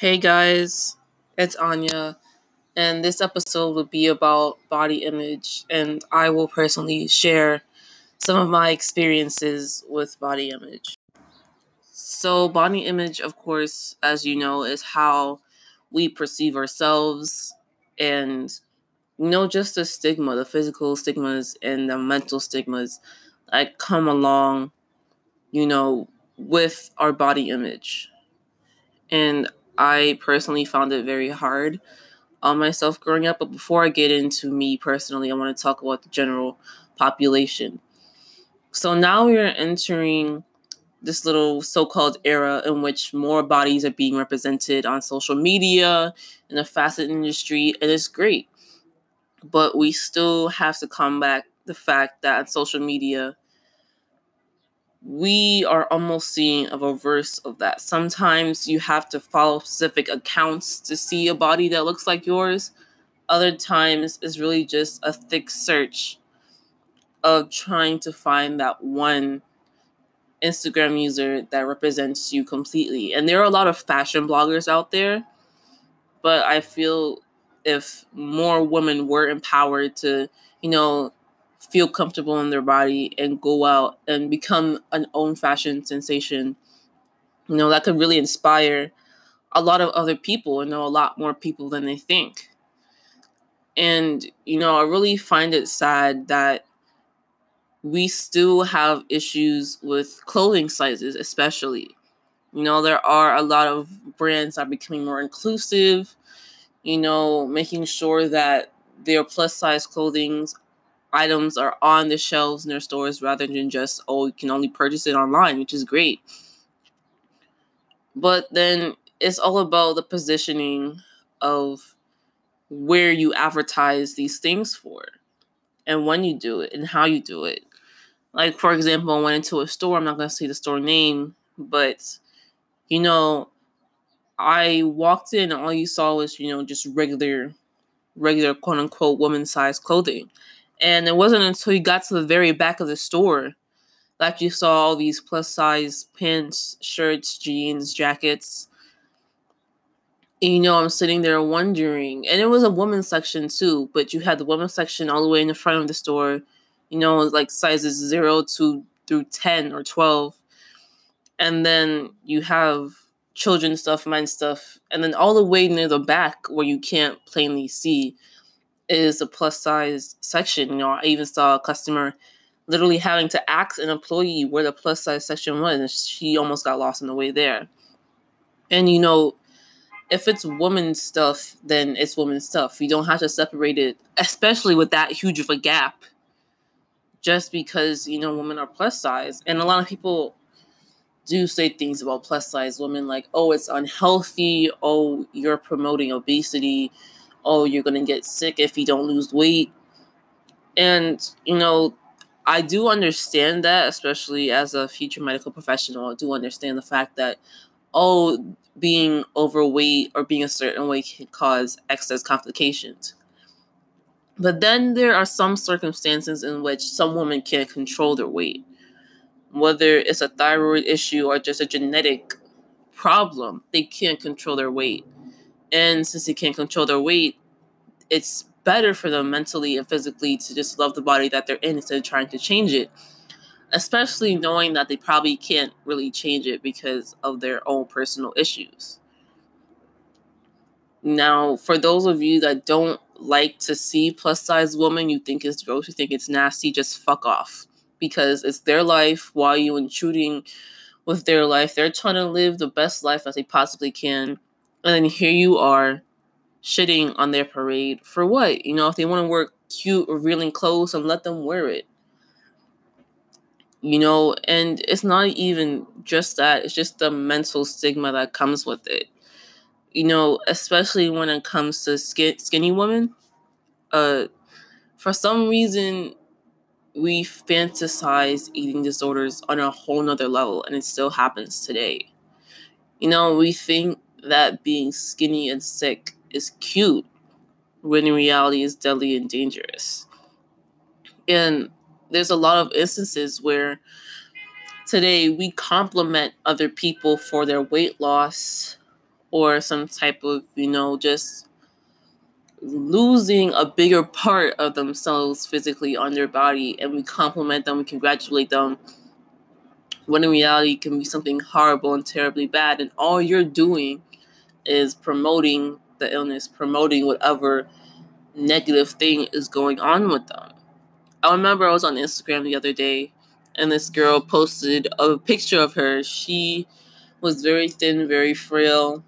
Hey guys, it's Anya, and this episode will be about body image, and I will personally share some of my experiences with body image. So, body image, of course, as you know, is how we perceive ourselves and you know just the stigma, the physical stigmas and the mental stigmas that come along, you know, with our body image. And I personally found it very hard on myself growing up. But before I get into me personally, I want to talk about the general population. So now we are entering this little so called era in which more bodies are being represented on social media in the fashion industry, and it's great. But we still have to combat the fact that social media, we are almost seeing a reverse of that. Sometimes you have to follow specific accounts to see a body that looks like yours. Other times it's really just a thick search of trying to find that one Instagram user that represents you completely. And there are a lot of fashion bloggers out there, but I feel if more women were empowered to, you know, feel comfortable in their body and go out and become an own fashion sensation. You know that could really inspire a lot of other people and know a lot more people than they think. And you know i really find it sad that we still have issues with clothing sizes especially. You know there are a lot of brands that are becoming more inclusive you know making sure that their plus size clothings items are on the shelves in their stores rather than just oh you can only purchase it online which is great. But then it's all about the positioning of where you advertise these things for and when you do it and how you do it. Like for example i went into a store i'm not going to say the store name but you know i walked in and all you saw was you know just regular regular quote unquote woman size clothing and it wasn't until you got to the very back of the store that you saw all these plus size pants, shirts, jeans, jackets. And, you know, I'm sitting there wondering, and it was a women's section too, but you had the women's section all the way in the front of the store, you know, like sizes zero to through 10 or 12. And then you have children's stuff, men's stuff, and then all the way near the back where you can't plainly see is a plus size section. You know, I even saw a customer literally having to ask an employee where the plus size section was, and she almost got lost on the way there. And you know, if it's women's stuff, then it's women's stuff. You don't have to separate it, especially with that huge of a gap, just because you know women are plus size. And a lot of people do say things about plus size women like, oh, it's unhealthy. Oh, you're promoting obesity oh, you're going to get sick if you don't lose weight. And, you know, I do understand that, especially as a future medical professional. I do understand the fact that, oh, being overweight or being a certain way can cause excess complications. But then there are some circumstances in which some women can't control their weight, whether it's a thyroid issue or just a genetic problem, they can't control their weight. And since they can't control their weight, it's better for them mentally and physically to just love the body that they're in instead of trying to change it. Especially knowing that they probably can't really change it because of their own personal issues. Now, for those of you that don't like to see plus size women, you think it's gross, you think it's nasty, just fuck off. Because it's their life while you intruding with their life. They're trying to live the best life as they possibly can and then here you are shitting on their parade for what? You know, if they want to wear cute, revealing clothes, and let them wear it. You know, and it's not even just that, it's just the mental stigma that comes with it. You know, especially when it comes to skin, skinny women. Uh, for some reason, we fantasize eating disorders on a whole nother level, and it still happens today. You know, we think that being skinny and sick is cute when in reality is deadly and dangerous. And there's a lot of instances where today we compliment other people for their weight loss or some type of, you know, just losing a bigger part of themselves physically on their body and we compliment them, we congratulate them. When in reality it can be something horrible and terribly bad, and all you're doing is promoting the illness, promoting whatever negative thing is going on with them. I remember I was on Instagram the other day and this girl posted a picture of her. She was very thin, very frail,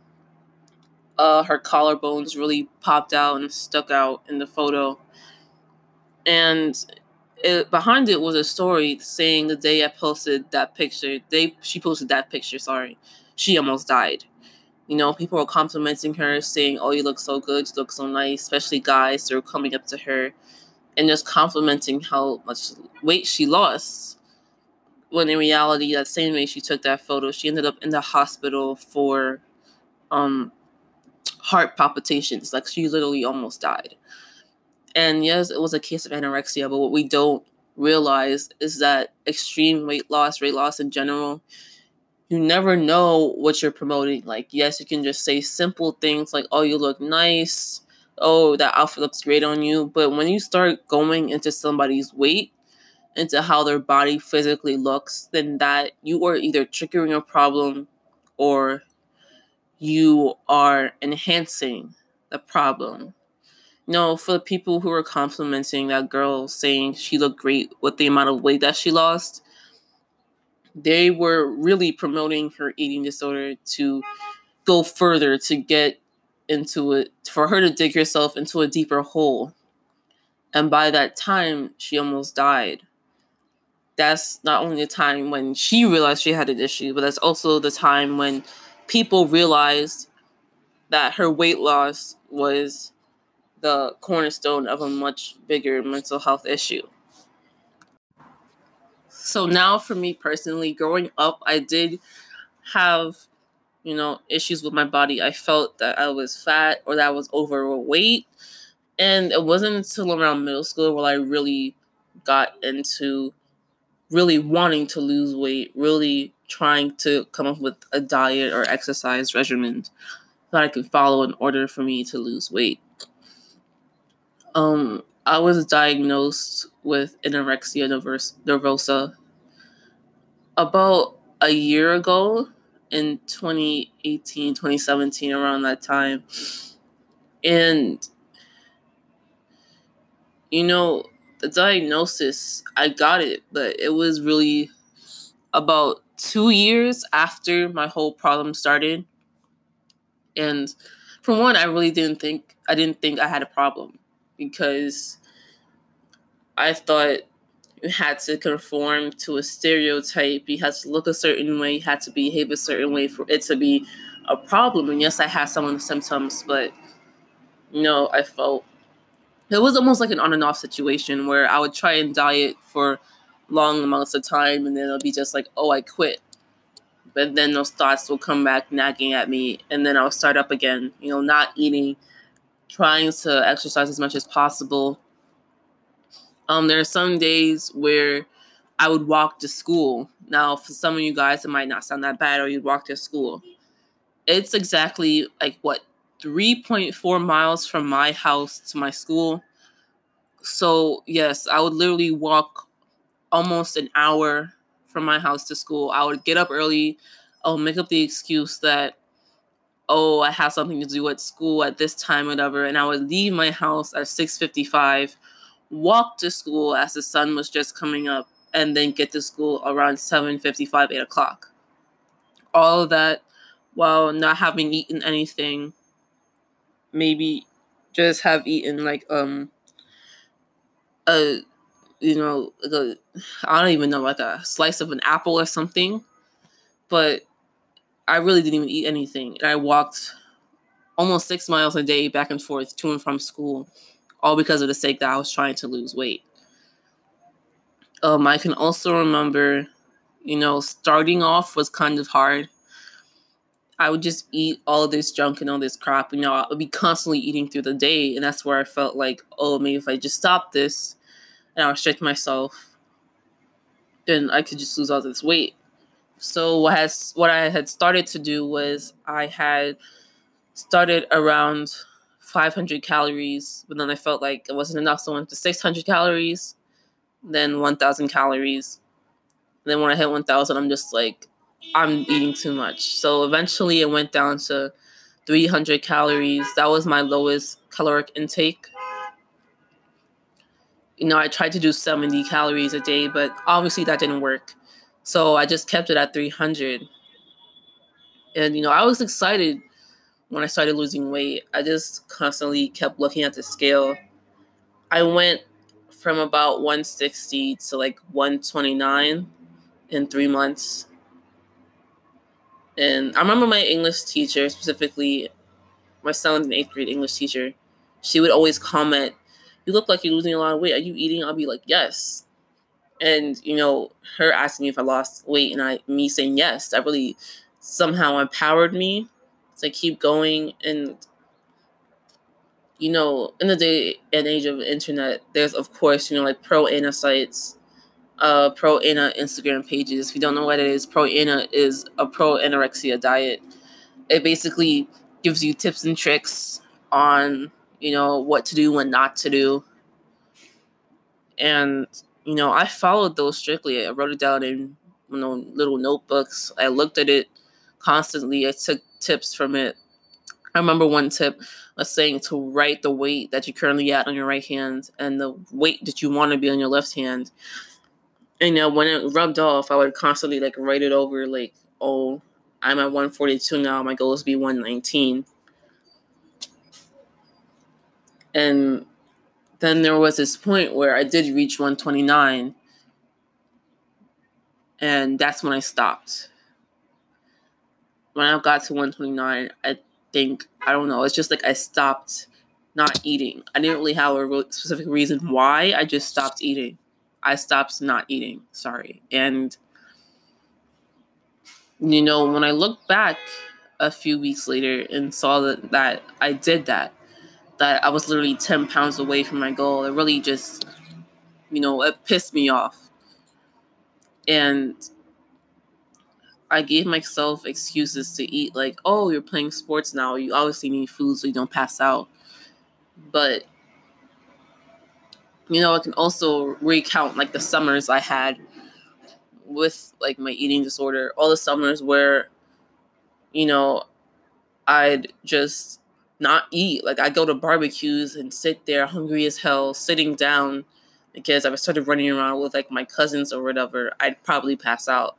uh, her collarbones really popped out and stuck out in the photo. And it, behind it was a story saying the day I posted that picture, they she posted that picture. Sorry, she almost died. You know, people were complimenting her, saying, "Oh, you look so good, you look so nice." Especially guys, they were coming up to her and just complimenting how much weight she lost. When in reality, that same day she took that photo, she ended up in the hospital for um heart palpitations. Like she literally almost died. And yes, it was a case of anorexia, but what we don't realize is that extreme weight loss, weight loss in general, you never know what you're promoting. Like, yes, you can just say simple things like, oh, you look nice. Oh, that outfit looks great on you. But when you start going into somebody's weight, into how their body physically looks, then that you are either triggering a problem or you are enhancing the problem. You know, for the people who are complimenting that girl saying she looked great with the amount of weight that she lost, they were really promoting her eating disorder to go further, to get into it, for her to dig herself into a deeper hole. And by that time, she almost died. That's not only the time when she realized she had an issue, but that's also the time when people realized that her weight loss was the cornerstone of a much bigger mental health issue. So now for me personally, growing up, I did have, you know, issues with my body. I felt that I was fat or that I was overweight. And it wasn't until around middle school where I really got into really wanting to lose weight, really trying to come up with a diet or exercise regimen that I could follow in order for me to lose weight. Um, I was diagnosed with anorexia nervosa about a year ago in 2018, 2017, around that time. And, you know, the diagnosis, I got it, but it was really about two years after my whole problem started. And for one, I really didn't think I didn't think I had a problem because I thought you had to conform to a stereotype. You had to look a certain way. You had to behave a certain way for it to be a problem. And yes, I had some of the symptoms, but know, I felt it was almost like an on and off situation where I would try and diet for long amounts of time and then it'll be just like, oh, I quit. But then those thoughts will come back nagging at me and then I'll start up again, you know, not eating, trying to exercise as much as possible. Um, there are some days where I would walk to school. Now, for some of you guys, it might not sound that bad, or you'd walk to school. It's exactly like what 3.4 miles from my house to my school. So, yes, I would literally walk almost an hour from my house to school. I would get up early. I'll make up the excuse that, oh, I have something to do at school at this time, whatever. And I would leave my house at 6:55, walk to school as the sun was just coming up, and then get to school around 7:55, 8 o'clock. All of that while not having eaten anything. Maybe just have eaten like um a you know, I don't even know like a slice of an apple or something, but I really didn't even eat anything. And I walked almost six miles a day back and forth to and from school, all because of the sake that I was trying to lose weight. Um, I can also remember, you know, starting off was kind of hard. I would just eat all this junk and all this crap. You know, I would be constantly eating through the day, and that's where I felt like, oh, maybe if I just stop this, and I restrict myself, then I could just lose all this weight. So what has what I had started to do was I had started around 500 calories, but then I felt like it wasn't enough, so I went to 600 calories, then 1,000 calories. And then when I hit 1,000, I'm just like, I'm eating too much. So eventually it went down to 300 calories. That was my lowest caloric intake. You know, I tried to do 70 calories a day, but obviously that didn't work. So I just kept it at 300. And, you know, I was excited when I started losing weight. I just constantly kept looking at the scale. I went from about 160 to like 129 in three months. And I remember my English teacher, specifically my seventh and eighth grade English teacher, she would always comment, You look like you're losing a lot of weight. Are you eating? I'll be like, Yes. And, you know, her asking me if I lost weight and I me saying yes, that really somehow empowered me to keep going. And, you know, in the day and age of internet, there's, of course, you know, like pro ana sites uh, Pro ana Instagram pages. If you don't know what it is, Pro ana is a pro anorexia diet. It basically gives you tips and tricks on you know what to do when not to do. And you know, I followed those strictly. I wrote it down in you know little notebooks. I looked at it constantly. I took tips from it. I remember one tip was saying to write the weight that you're currently at on your right hand and the weight that you want to be on your left hand. And you know when it rubbed off i would constantly like write it over like oh i'm at 142 now my goal is to be 119 and then there was this point where i did reach 129 and that's when i stopped when i got to 129 i think i don't know it's just like i stopped not eating i didn't really have a specific reason why i just stopped eating I stopped not eating. Sorry. And, you know, when I look back a few weeks later and saw that, that I did that, that I was literally 10 pounds away from my goal, it really just, you know, it pissed me off. And I gave myself excuses to eat, like, oh, you're playing sports now. You obviously need food so you don't pass out. But you know, I can also recount like the summers I had with like my eating disorder, all the summers where, you know, I'd just not eat. Like I'd go to barbecues and sit there hungry as hell, sitting down because if I started running around with like my cousins or whatever, I'd probably pass out.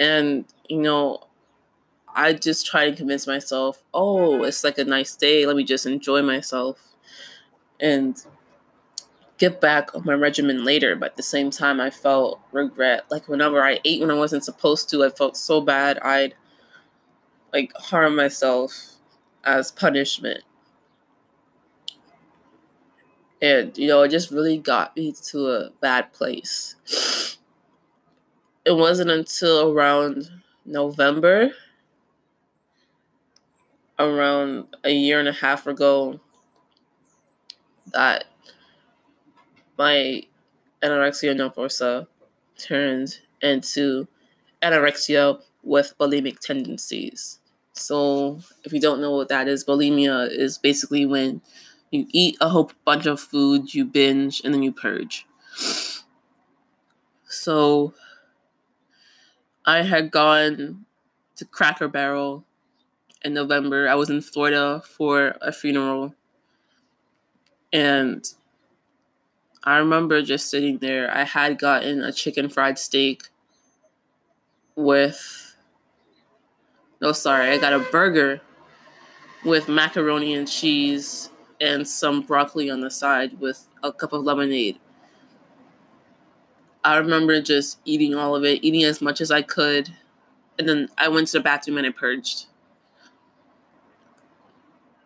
And, you know, I just try to convince myself, oh, it's like a nice day. Let me just enjoy myself. And get back on my regimen later, but at the same time, I felt regret. Like whenever I ate when I wasn't supposed to, I felt so bad. I'd like harm myself as punishment. And, you know, it just really got me to a bad place. It wasn't until around November, around a year and a half ago, that my anorexia nervosa turned into anorexia with bulimic tendencies. So, if you don't know what that is, bulimia is basically when you eat a whole bunch of food, you binge, and then you purge. So, I had gone to Cracker Barrel in November. I was in Florida for a funeral. And I remember just sitting there. I had gotten a chicken fried steak with. No, sorry, I got a burger with macaroni and cheese and some broccoli on the side with a cup of lemonade. I remember just eating all of it, eating as much as I could, and then I went to the bathroom and I purged.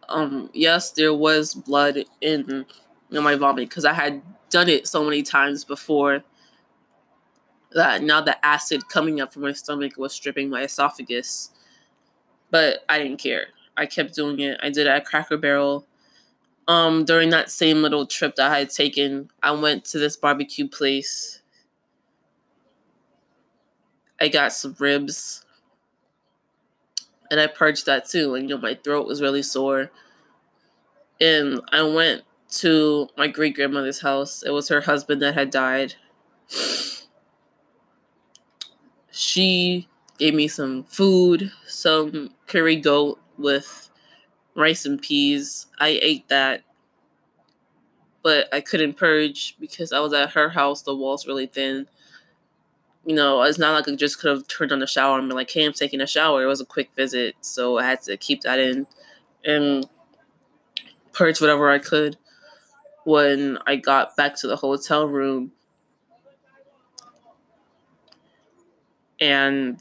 Um, yes, there was blood in know, my vomit because I had done it so many times before that now the acid coming up from my stomach was stripping my esophagus. But I didn't care. I kept doing it. I did it at Cracker Barrel. Um, during that same little trip that I had taken, I went to this barbecue place. I got some ribs. And I purged that too. And you know, my throat was really sore. And I went to my great grandmother's house. It was her husband that had died. She gave me some food, some curry goat with rice and peas. I ate that, but I couldn't purge because I was at her house. The walls really thin. You know, it's not like I just could have turned on the shower and been like, "Hey, I'm taking a shower." It was a quick visit, so I had to keep that in and purge whatever I could. When I got back to the hotel room, and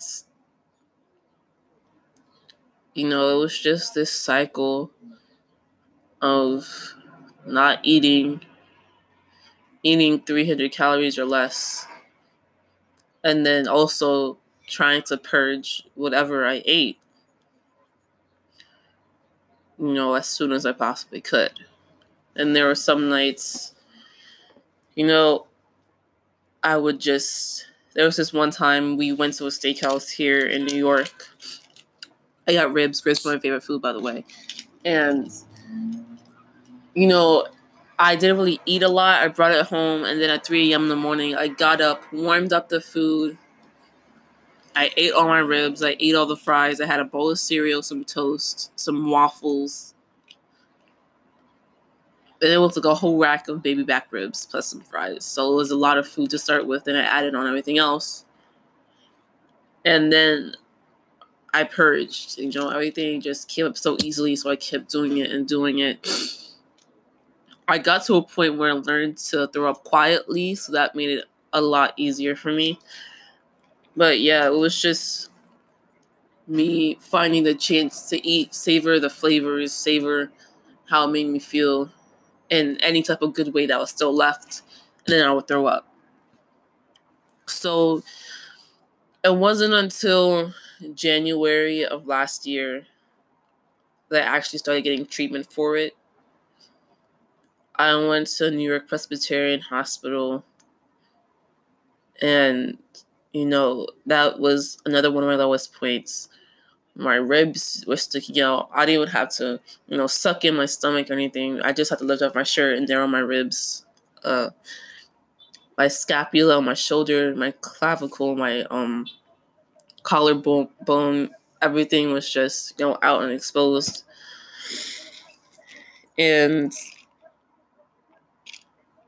you know, it was just this cycle of not eating, eating 300 calories or less, and then also trying to purge whatever I ate, you know, as soon as I possibly could. And there were some nights, you know, I would just. There was this one time we went to a steakhouse here in New York I got ribs. Ribs are my favorite food, by the way. And, you know, I didn't really eat a lot. I brought it home, and then at 3 a.m. in the morning, I got up, warmed up the food. I ate all my ribs. I ate all the fries. I had a bowl of cereal, some toast, some waffles. And it was like a whole rack of baby back ribs plus some fries. So it was a lot of food to start with, and I added on everything else. And then I purged. You know, everything just came up so easily, so I kept doing it and doing it. I got to a point where I learned to throw up quietly, so that made it a lot easier for me. But yeah, it was just me finding the chance to eat, savor the flavors, savor how it made me feel in any type of good way that was still left, and then I would throw up. So it wasn't until January of last year that I actually started getting treatment for it. I went to New York Presbyterian Hospital and you know that was another one of my lowest points. My ribs were sticking out. I didn't even have to, you know, suck in my stomach or anything. I just had to lift up my shirt and there are my ribs. Uh my scapula, my shoulder, my clavicle, my um collarbone, bone, everything was just you know out and exposed, and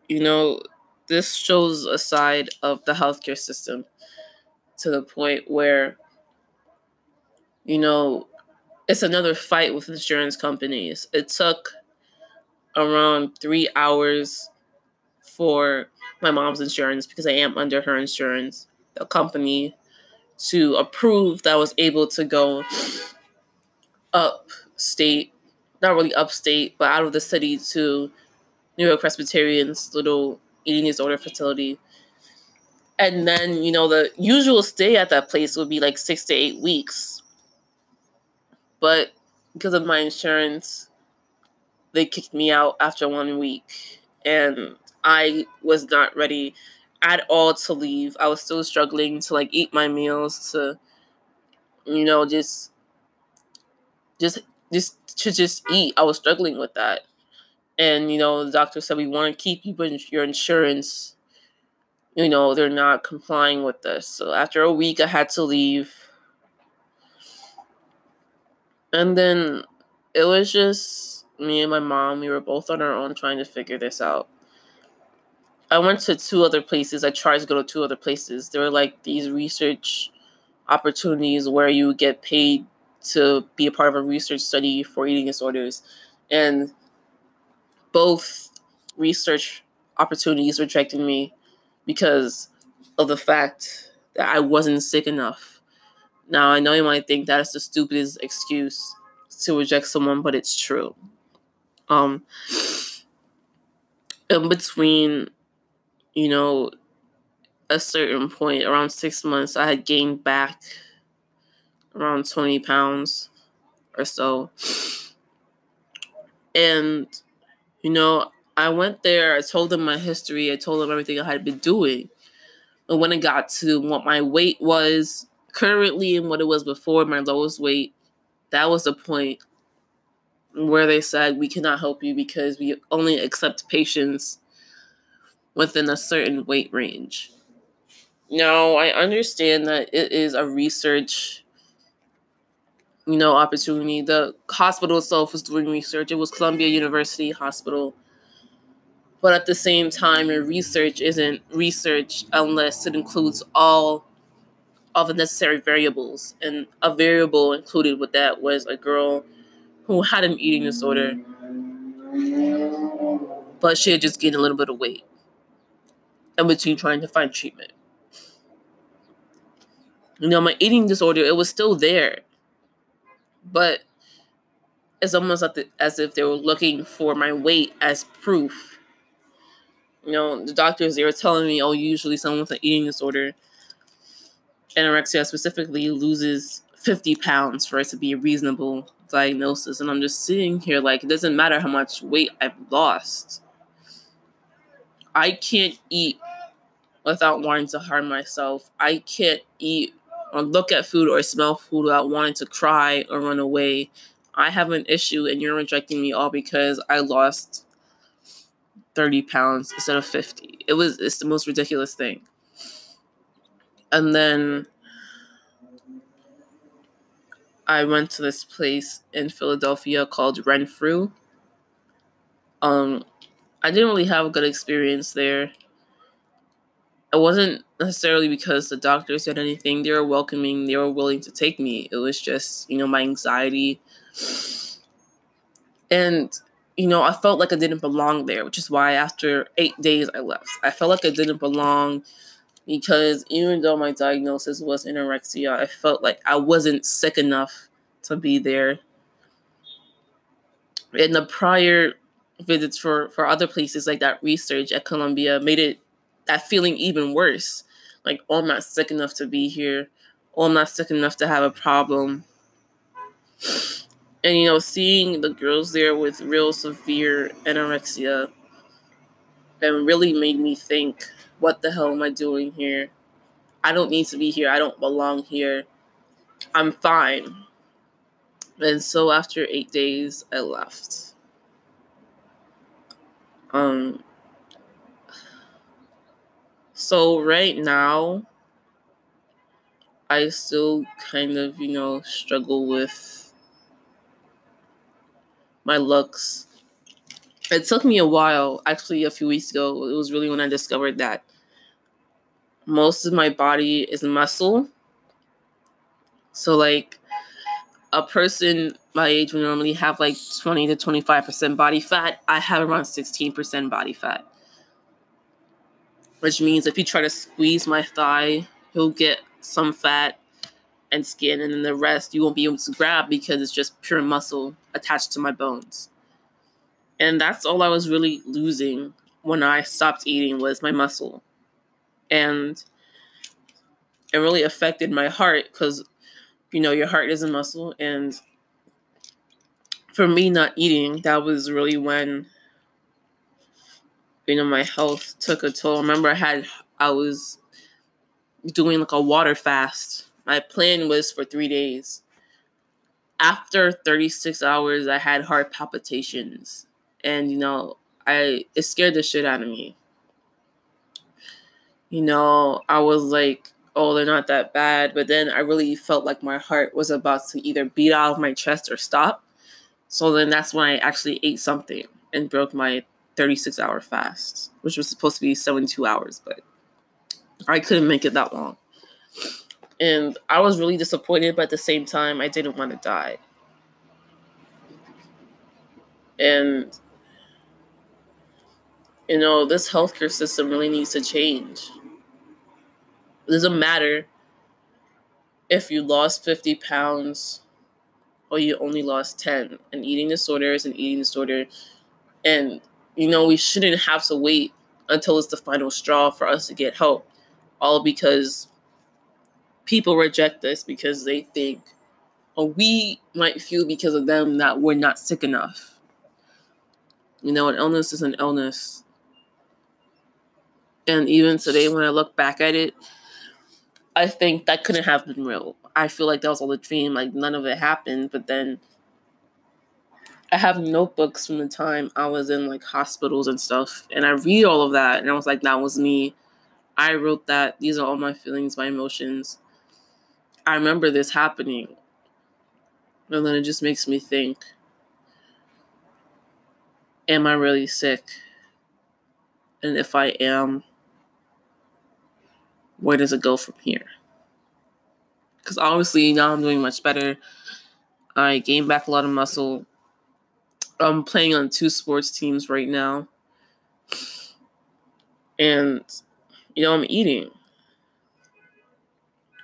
you know this shows a side of the healthcare system to the point where you know it's another fight with insurance companies. It took around three hours for my mom's insurance because I am under her insurance. The company to approve that I was able to go upstate, not really upstate, but out of the city to New York Presbyterian's little eating disorder facility. And then, you know, the usual stay at that place would be like six to eight weeks. But because of my insurance, they kicked me out after one week. And I was not ready at all to leave. I was still struggling to like eat my meals, to you know, just just just to just eat. I was struggling with that. And you know, the doctor said we want to keep you but your insurance. You know, they're not complying with this. So after a week I had to leave. And then it was just me and my mom, we were both on our own trying to figure this out. I went to two other places. I tried to go to two other places. There were like these research opportunities where you get paid to be a part of a research study for eating disorders. And both research opportunities rejected me because of the fact that I wasn't sick enough. Now, I know you might think that is the stupidest excuse to reject someone, but it's true. Um, in between you know, a certain point, around six months, I had gained back around 20 pounds or so. And, you know, I went there, I told them my history, I told them everything I had been doing. And when it got to what my weight was currently and what it was before, my lowest weight, that was the point where they said we cannot help you because we only accept patients within a certain weight range. Now, I understand that it is a research you know opportunity. The hospital itself was doing research. It was Columbia University Hospital. But at the same time, your research isn't research unless it includes all of the necessary variables. And a variable included with that was a girl who had an eating disorder, but she had just gained a little bit of weight in between trying to find treatment. You know, my eating disorder, it was still there, but it's almost like the, as if they were looking for my weight as proof. You know, the doctors, they were telling me, oh, usually someone with an eating disorder, anorexia specifically, loses 50 pounds for it to be a reasonable diagnosis. And I'm just sitting here like, it doesn't matter how much weight I've lost. I can't eat without wanting to harm myself. I can't eat or look at food or smell food without wanting to cry or run away. I have an issue and you're rejecting me all because I lost 30 pounds instead of 50. It was it's the most ridiculous thing. And then I went to this place in Philadelphia called Renfrew. Um, I didn't really have a good experience there. It wasn't necessarily because the doctor said anything. They were welcoming. They were willing to take me. It was just, you know, my anxiety. And, you know, I felt like I didn't belong there, which is why after eight days I left. I felt like I didn't belong because even though my diagnosis was anorexia, I felt like I wasn't sick enough to be there. In the prior visits for, for other places like that research at Columbia made it that feeling even worse. Like, oh, I'm not sick enough to be here. Oh, I'm not sick enough to have a problem. And you know, seeing the girls there with real severe anorexia and really made me think what the hell am I doing here? I don't need to be here. I don't belong here. I'm fine. And so after eight days, I left. Um, so right now, I still kind of, you know, struggle with my looks it took me a while, actually, a few weeks ago. It was really when I discovered that most of my body is muscle. So, like, a person my age would normally have like 20 to 25% body fat. I have around 16% body fat. Which means if you try to squeeze my thigh, he'll get some fat and skin, and then the rest you won't be able to grab because it's just pure muscle attached to my bones and that's all I was really losing when I stopped eating was my muscle. And it really affected my heart because you know your heart is a muscle and for me not eating that was really when you know my health took a toll. I remember I had I was doing like a water fast. My plan was for 3 days. After 36 hours I had heart palpitations and you know i it scared the shit out of me you know i was like oh they're not that bad but then i really felt like my heart was about to either beat out of my chest or stop so then that's when i actually ate something and broke my 36 hour fast which was supposed to be 72 hours but i couldn't make it that long and i was really disappointed but at the same time i didn't want to die and you know, this healthcare system really needs to change. It doesn't matter if you lost 50 pounds or you only lost 10. An eating disorder is an eating disorder. And, you know, we shouldn't have to wait until it's the final straw for us to get help. All because people reject us because they think, or we might feel because of them that we're not sick enough. You know, an illness is an illness. And even today, when I look back at it, I think that couldn't have been real. I feel like that was all a dream. Like none of it happened. But then I have notebooks from the time I was in like hospitals and stuff, and I read all of that, and I was like, that was me. I wrote that. These are all my feelings, my emotions. I remember this happening. And then it just makes me think Am I really sick? And if I am, where does it go from here? Because obviously now I'm doing much better. I gained back a lot of muscle. I'm playing on two sports teams right now. And, you know, I'm eating.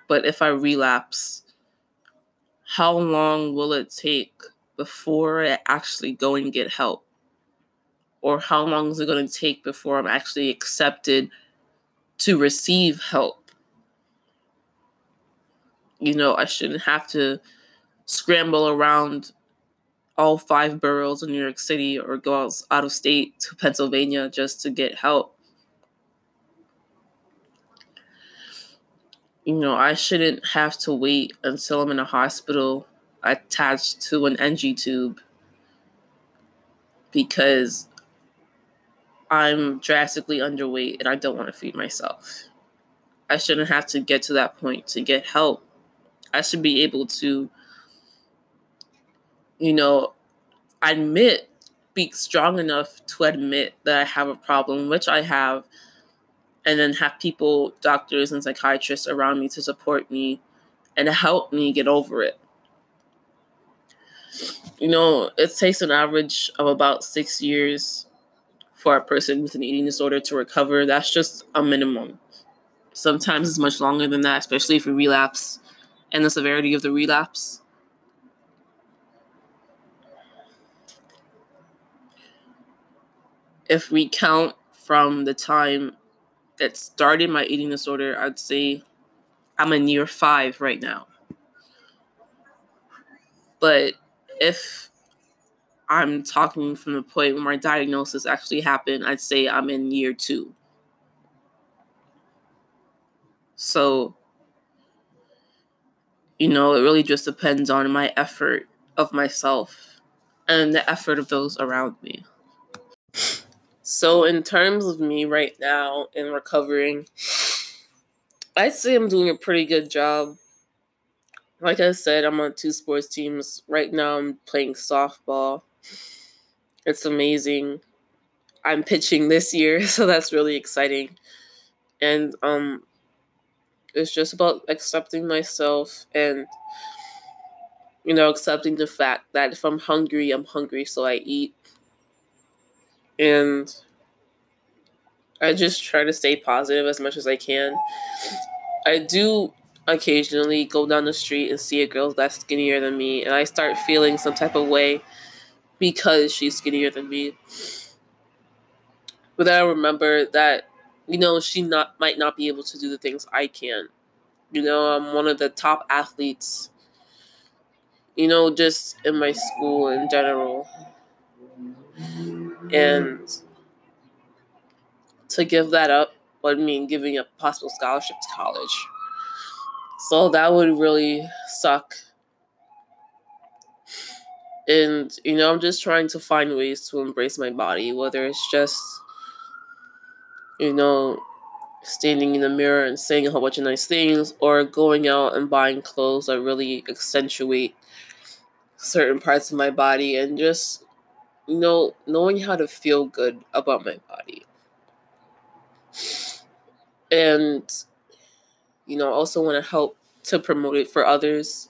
But if I relapse, how long will it take before I actually go and get help? Or how long is it going to take before I'm actually accepted to receive help? You know, I shouldn't have to scramble around all five boroughs in New York City or go out of state to Pennsylvania just to get help. You know, I shouldn't have to wait until I'm in a hospital attached to an NG tube because I'm drastically underweight and I don't want to feed myself. I shouldn't have to get to that point to get help. I should be able to, you know, admit, be strong enough to admit that I have a problem, which I have, and then have people, doctors and psychiatrists around me to support me and help me get over it. You know, it takes an average of about six years for a person with an eating disorder to recover. That's just a minimum. Sometimes it's much longer than that, especially if you relapse and the severity of the relapse. If we count from the time that started my eating disorder, I'd say I'm in year five right now. But if I'm talking from the point where my diagnosis actually happened, I'd say I'm in year two. So, you know, it really just depends on my effort of myself and the effort of those around me. So, in terms of me right now in recovering, I'd say I'm doing a pretty good job. Like I said, I'm on two sports teams. Right now, I'm playing softball. It's amazing. I'm pitching this year, so that's really exciting. And um it's just about accepting myself and you know, accepting the fact that if I'm hungry, I'm hungry, so I eat. And I just try to stay positive as much as I can. I do occasionally go down the street and see a girl that's skinnier than me, and I start feeling some type of way because she's skinnier than me. But then I remember that, you know, she not might not be able to do the things I can. You know, I'm one of the top athletes, you know, just in my school in general. Mm-hmm. And to give that up would mean giving up possible scholarship to college. So that would really suck and, you know, I'm just trying to find ways to embrace my body, whether it's just, you know, standing in the mirror and saying a whole bunch of nice things or going out and buying clothes that really accentuate certain parts of my body and just, you know, knowing how to feel good about my body. And, you know, I also want to help to promote it for others.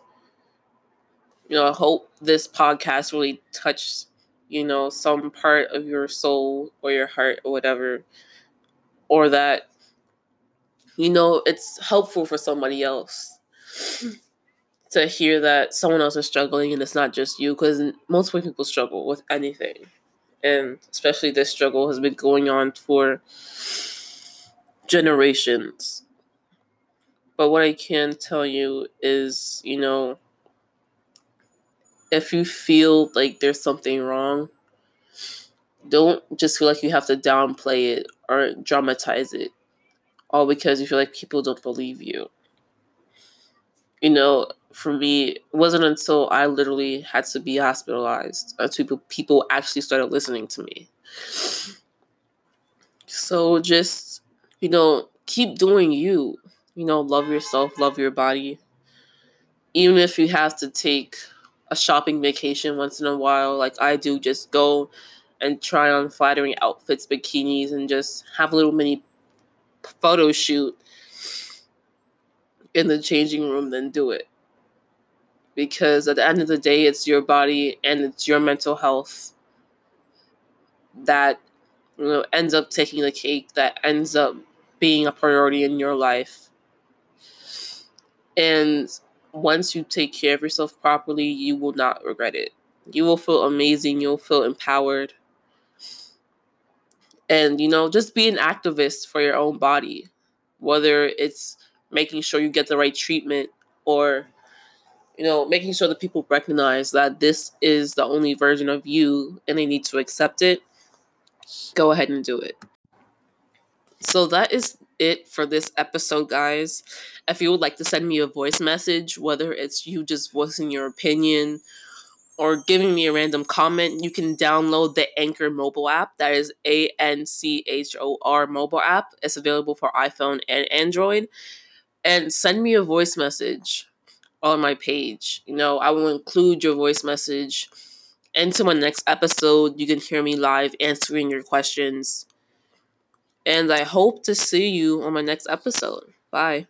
You know, I hope this podcast really touched, you know, some part of your soul or your heart or whatever, or that, you know, it's helpful for somebody else to hear that someone else is struggling and it's not just you, because most people struggle with anything. And especially this struggle has been going on for generations. But what I can tell you is, you know, if you feel like there's something wrong, don't just feel like you have to downplay it or dramatize it, all because you feel like people don't believe you. you know, for me, it wasn't until I literally had to be hospitalized uh, until people actually started listening to me. So just, you know, keep doing you. You know, love yourself, love your body. Even if you have to take a shopping vacation once in a while, like I do, just go and try on flattering outfits, bikinis, and just have a little mini photo shoot in the changing room, then do it. Because at the end of the day, it's your body and it's your mental health that you know ends up taking the cake, that ends up being a priority in your life. And once you take care of yourself properly, you will not regret it. You will feel amazing, you'll feel empowered. And you know, just be an activist for your own body, whether it's making sure you get the right treatment or you know making sure that people recognize that this is the only version of you and they need to accept it go ahead and do it so that is it for this episode guys if you would like to send me a voice message whether it's you just voicing your opinion or giving me a random comment, you can download the Anchor mobile app. That is A N C H O R mobile app. It's available for iPhone and Android and send me a voice message on my page. You know, I will include your voice message into my next episode. You can hear me live answering your questions. And I hope to see you on my next episode. Bye.